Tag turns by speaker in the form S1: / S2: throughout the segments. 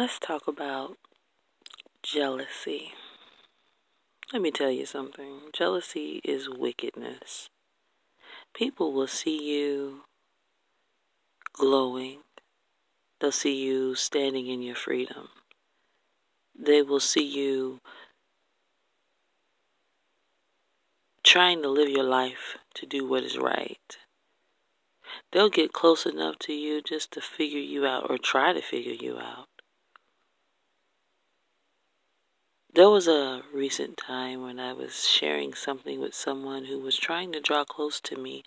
S1: let's talk about jealousy. Let me tell you something jealousy is wickedness. People will see you glowing, they'll see you standing in your freedom, they will see you trying to live your life to do what is right. They'll get close enough to you just to figure you out or try to figure you out. There was a recent time when I was sharing something with someone who was trying to draw close to me.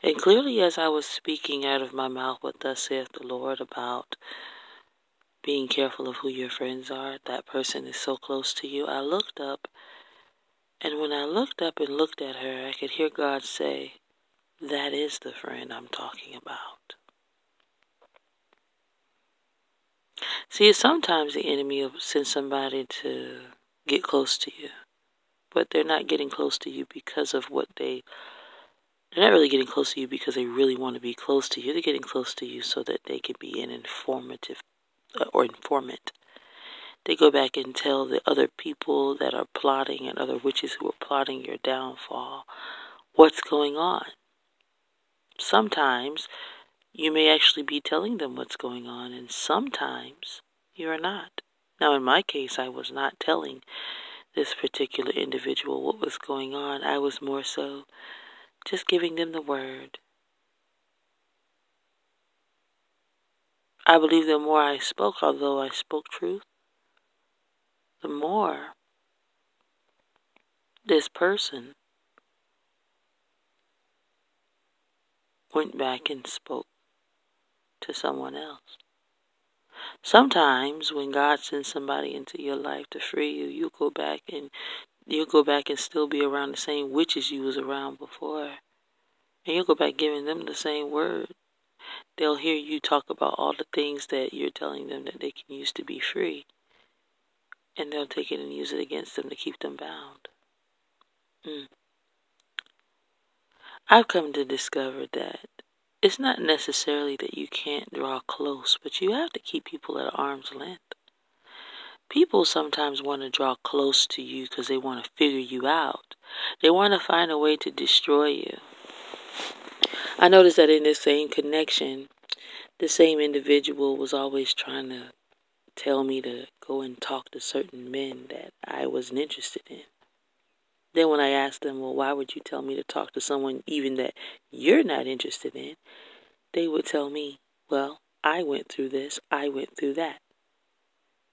S1: And clearly, as I was speaking out of my mouth what thus saith the Lord about being careful of who your friends are, that person is so close to you, I looked up. And when I looked up and looked at her, I could hear God say, That is the friend I'm talking about. See, sometimes the enemy will send somebody to get close to you. But they're not getting close to you because of what they they're not really getting close to you because they really want to be close to you. They're getting close to you so that they can be an informative uh, or informant. They go back and tell the other people that are plotting and other witches who are plotting your downfall what's going on. Sometimes you may actually be telling them what's going on, and sometimes you are not. Now, in my case, I was not telling this particular individual what was going on. I was more so just giving them the word. I believe the more I spoke, although I spoke truth, the more this person went back and spoke to someone else. Sometimes when God sends somebody into your life to free you, you'll go back and you'll go back and still be around the same witches you was around before. And you'll go back giving them the same word. They'll hear you talk about all the things that you're telling them that they can use to be free. And they'll take it and use it against them to keep them bound. Mm. I've come to discover that it's not necessarily that you can't draw close, but you have to keep people at arm's length. People sometimes want to draw close to you because they want to figure you out. They want to find a way to destroy you. I noticed that in this same connection, the same individual was always trying to tell me to go and talk to certain men that I wasn't interested in. Then when I asked them, well, why would you tell me to talk to someone even that you're not interested in? They would tell me, well, I went through this, I went through that.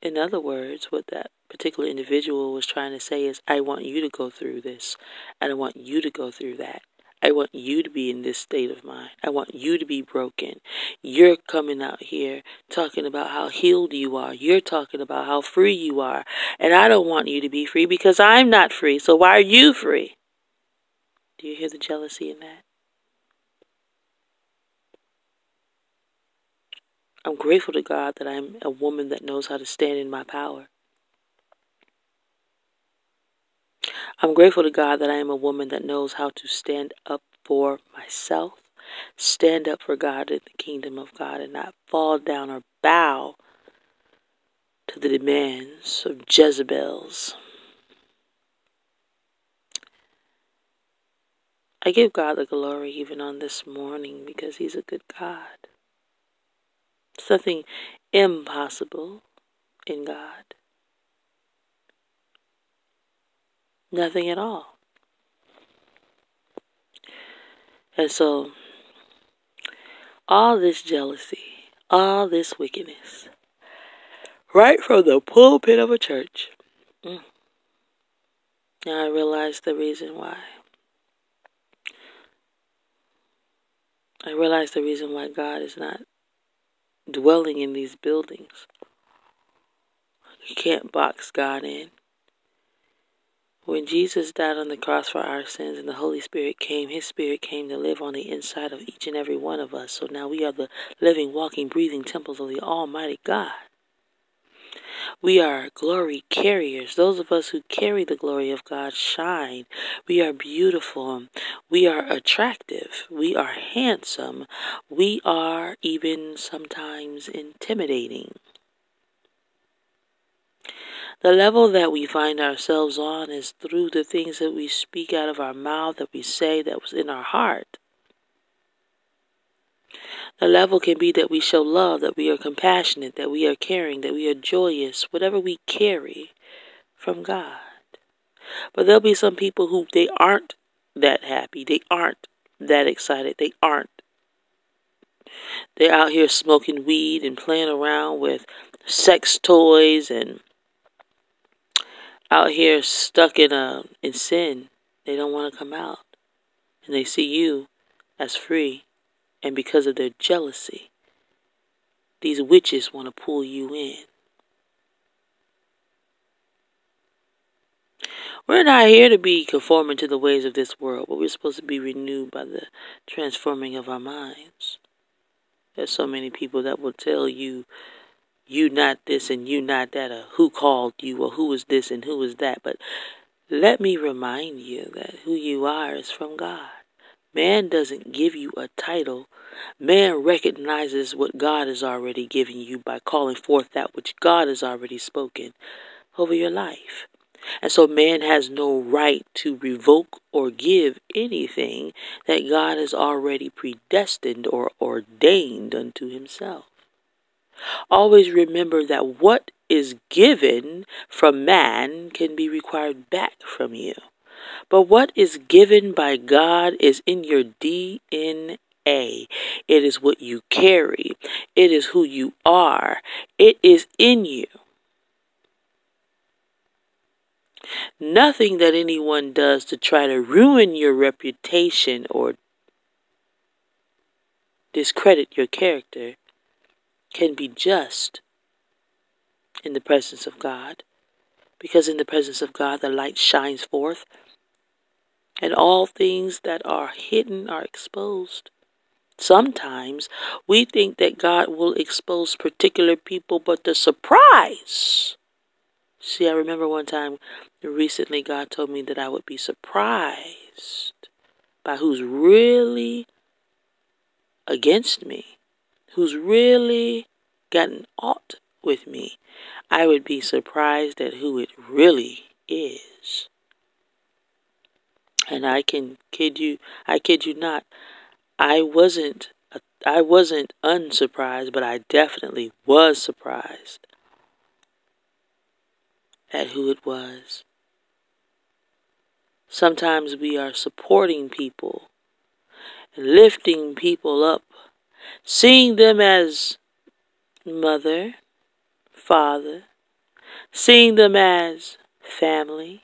S1: In other words, what that particular individual was trying to say is, I want you to go through this, and I want you to go through that. I want you to be in this state of mind. I want you to be broken. You're coming out here talking about how healed you are. You're talking about how free you are. And I don't want you to be free because I'm not free. So why are you free? Do you hear the jealousy in that? I'm grateful to God that I'm a woman that knows how to stand in my power. I'm grateful to God that I am a woman that knows how to stand up for myself, stand up for God in the kingdom of God, and not fall down or bow to the demands of Jezebels. I give God the glory even on this morning because He's a good God. There's nothing impossible in God. Nothing at all. And so, all this jealousy, all this wickedness, right from the pulpit of a church. Mm, now I realize the reason why. I realize the reason why God is not dwelling in these buildings. You can't box God in. When Jesus died on the cross for our sins and the Holy Spirit came, His Spirit came to live on the inside of each and every one of us. So now we are the living, walking, breathing temples of the Almighty God. We are glory carriers. Those of us who carry the glory of God shine. We are beautiful. We are attractive. We are handsome. We are even sometimes intimidating. The level that we find ourselves on is through the things that we speak out of our mouth, that we say, that was in our heart. The level can be that we show love, that we are compassionate, that we are caring, that we are joyous, whatever we carry from God. But there'll be some people who they aren't that happy, they aren't that excited, they aren't. They're out here smoking weed and playing around with sex toys and out here stuck in a in sin. They don't want to come out. And they see you as free. And because of their jealousy, these witches want to pull you in. We're not here to be conforming to the ways of this world, but we're supposed to be renewed by the transforming of our minds. There's so many people that will tell you, you not this and you not that, or who called you, or who is this and who is that. But let me remind you that who you are is from God. Man doesn't give you a title. Man recognizes what God has already given you by calling forth that which God has already spoken over your life. And so man has no right to revoke or give anything that God has already predestined or ordained unto himself. Always remember that what is given from man can be required back from you. But what is given by God is in your DNA. It is what you carry. It is who you are. It is in you. Nothing that anyone does to try to ruin your reputation or discredit your character can be just in the presence of God. Because in the presence of God, the light shines forth, and all things that are hidden are exposed. Sometimes we think that God will expose particular people, but the surprise See, I remember one time recently God told me that I would be surprised by who's really against me, who's really gotten aught with me. I would be surprised at who it really is. And I can kid you, I kid you not, I wasn't I wasn't unsurprised, but I definitely was surprised at who it was. Sometimes we are supporting people and lifting people up, seeing them as mother, father, seeing them as family,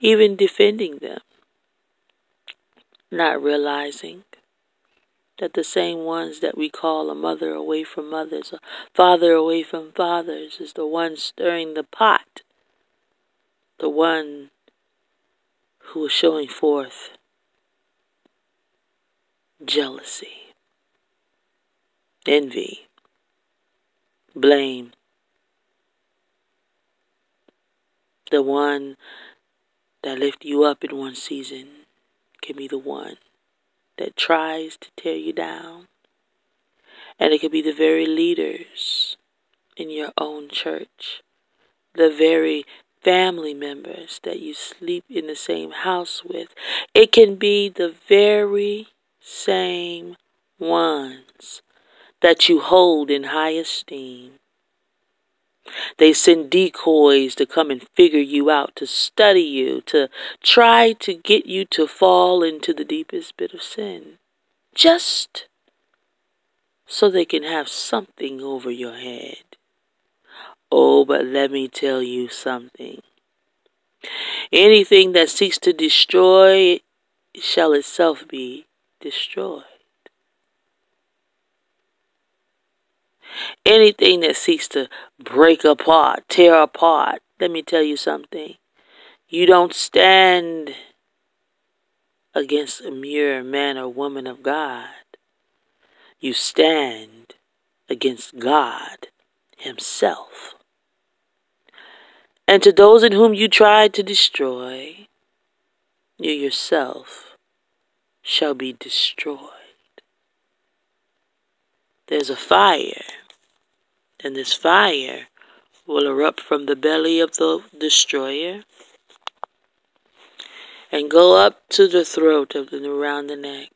S1: even defending them, not realizing that the same ones that we call a mother away from mothers, a father away from fathers, is the one stirring the pot, the one who is showing forth jealousy, envy, blame. The one that lifted you up in one season can be the one that tries to tear you down. And it could be the very leaders in your own church, the very family members that you sleep in the same house with. It can be the very same ones that you hold in high esteem they send decoys to come and figure you out, to study you, to try to get you to fall into the deepest bit of sin. Just so they can have something over your head. Oh, but let me tell you something. Anything that seeks to destroy shall itself be destroyed. Anything that seeks to break apart, tear apart, let me tell you something. You don't stand against a mere man or woman of God. You stand against God Himself. And to those in whom you tried to destroy, you yourself shall be destroyed. There's a fire and this fire will erupt from the belly of the destroyer and go up to the throat of the around the neck.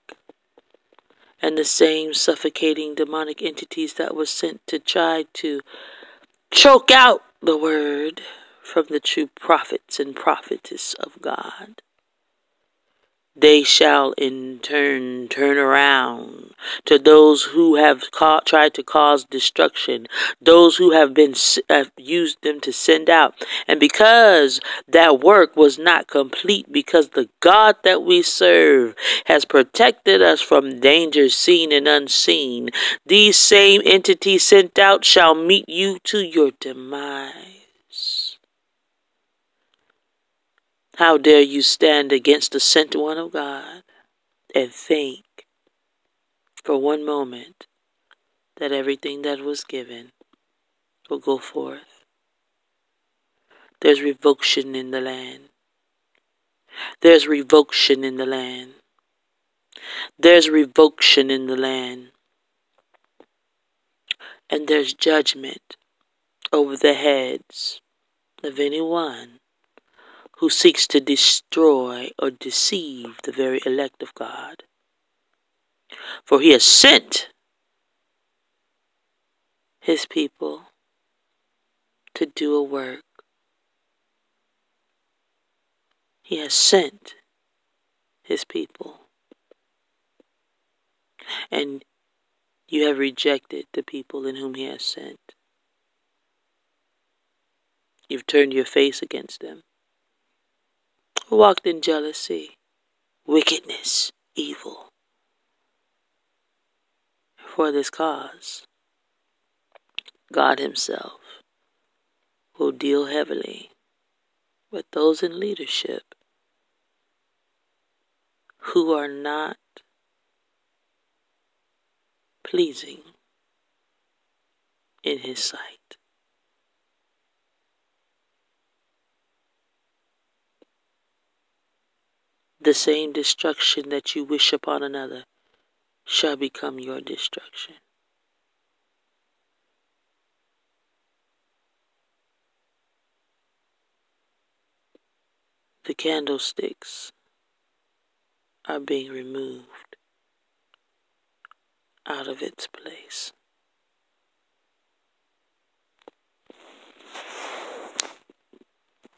S1: And the same suffocating demonic entities that were sent to try to choke out the word from the true prophets and prophetess of God they shall in turn turn around to those who have ca- tried to cause destruction, those who have been have used them to send out. And because that work was not complete, because the God that we serve has protected us from dangers seen and unseen, these same entities sent out shall meet you to your demise. How dare you stand against the sent one of God and think for one moment that everything that was given will go forth? There's revocation in the land. There's revocation in the land. There's revocation in the land. And there's judgment over the heads of anyone who seeks to destroy or deceive the very elect of God. For he has sent his people to do a work. He has sent his people. And you have rejected the people in whom he has sent. You've turned your face against them walked in jealousy, wickedness, evil. For this cause, God Himself will deal heavily with those in leadership who are not pleasing in His sight. the same destruction that you wish upon another shall become your destruction. The candlesticks are being removed out of its place.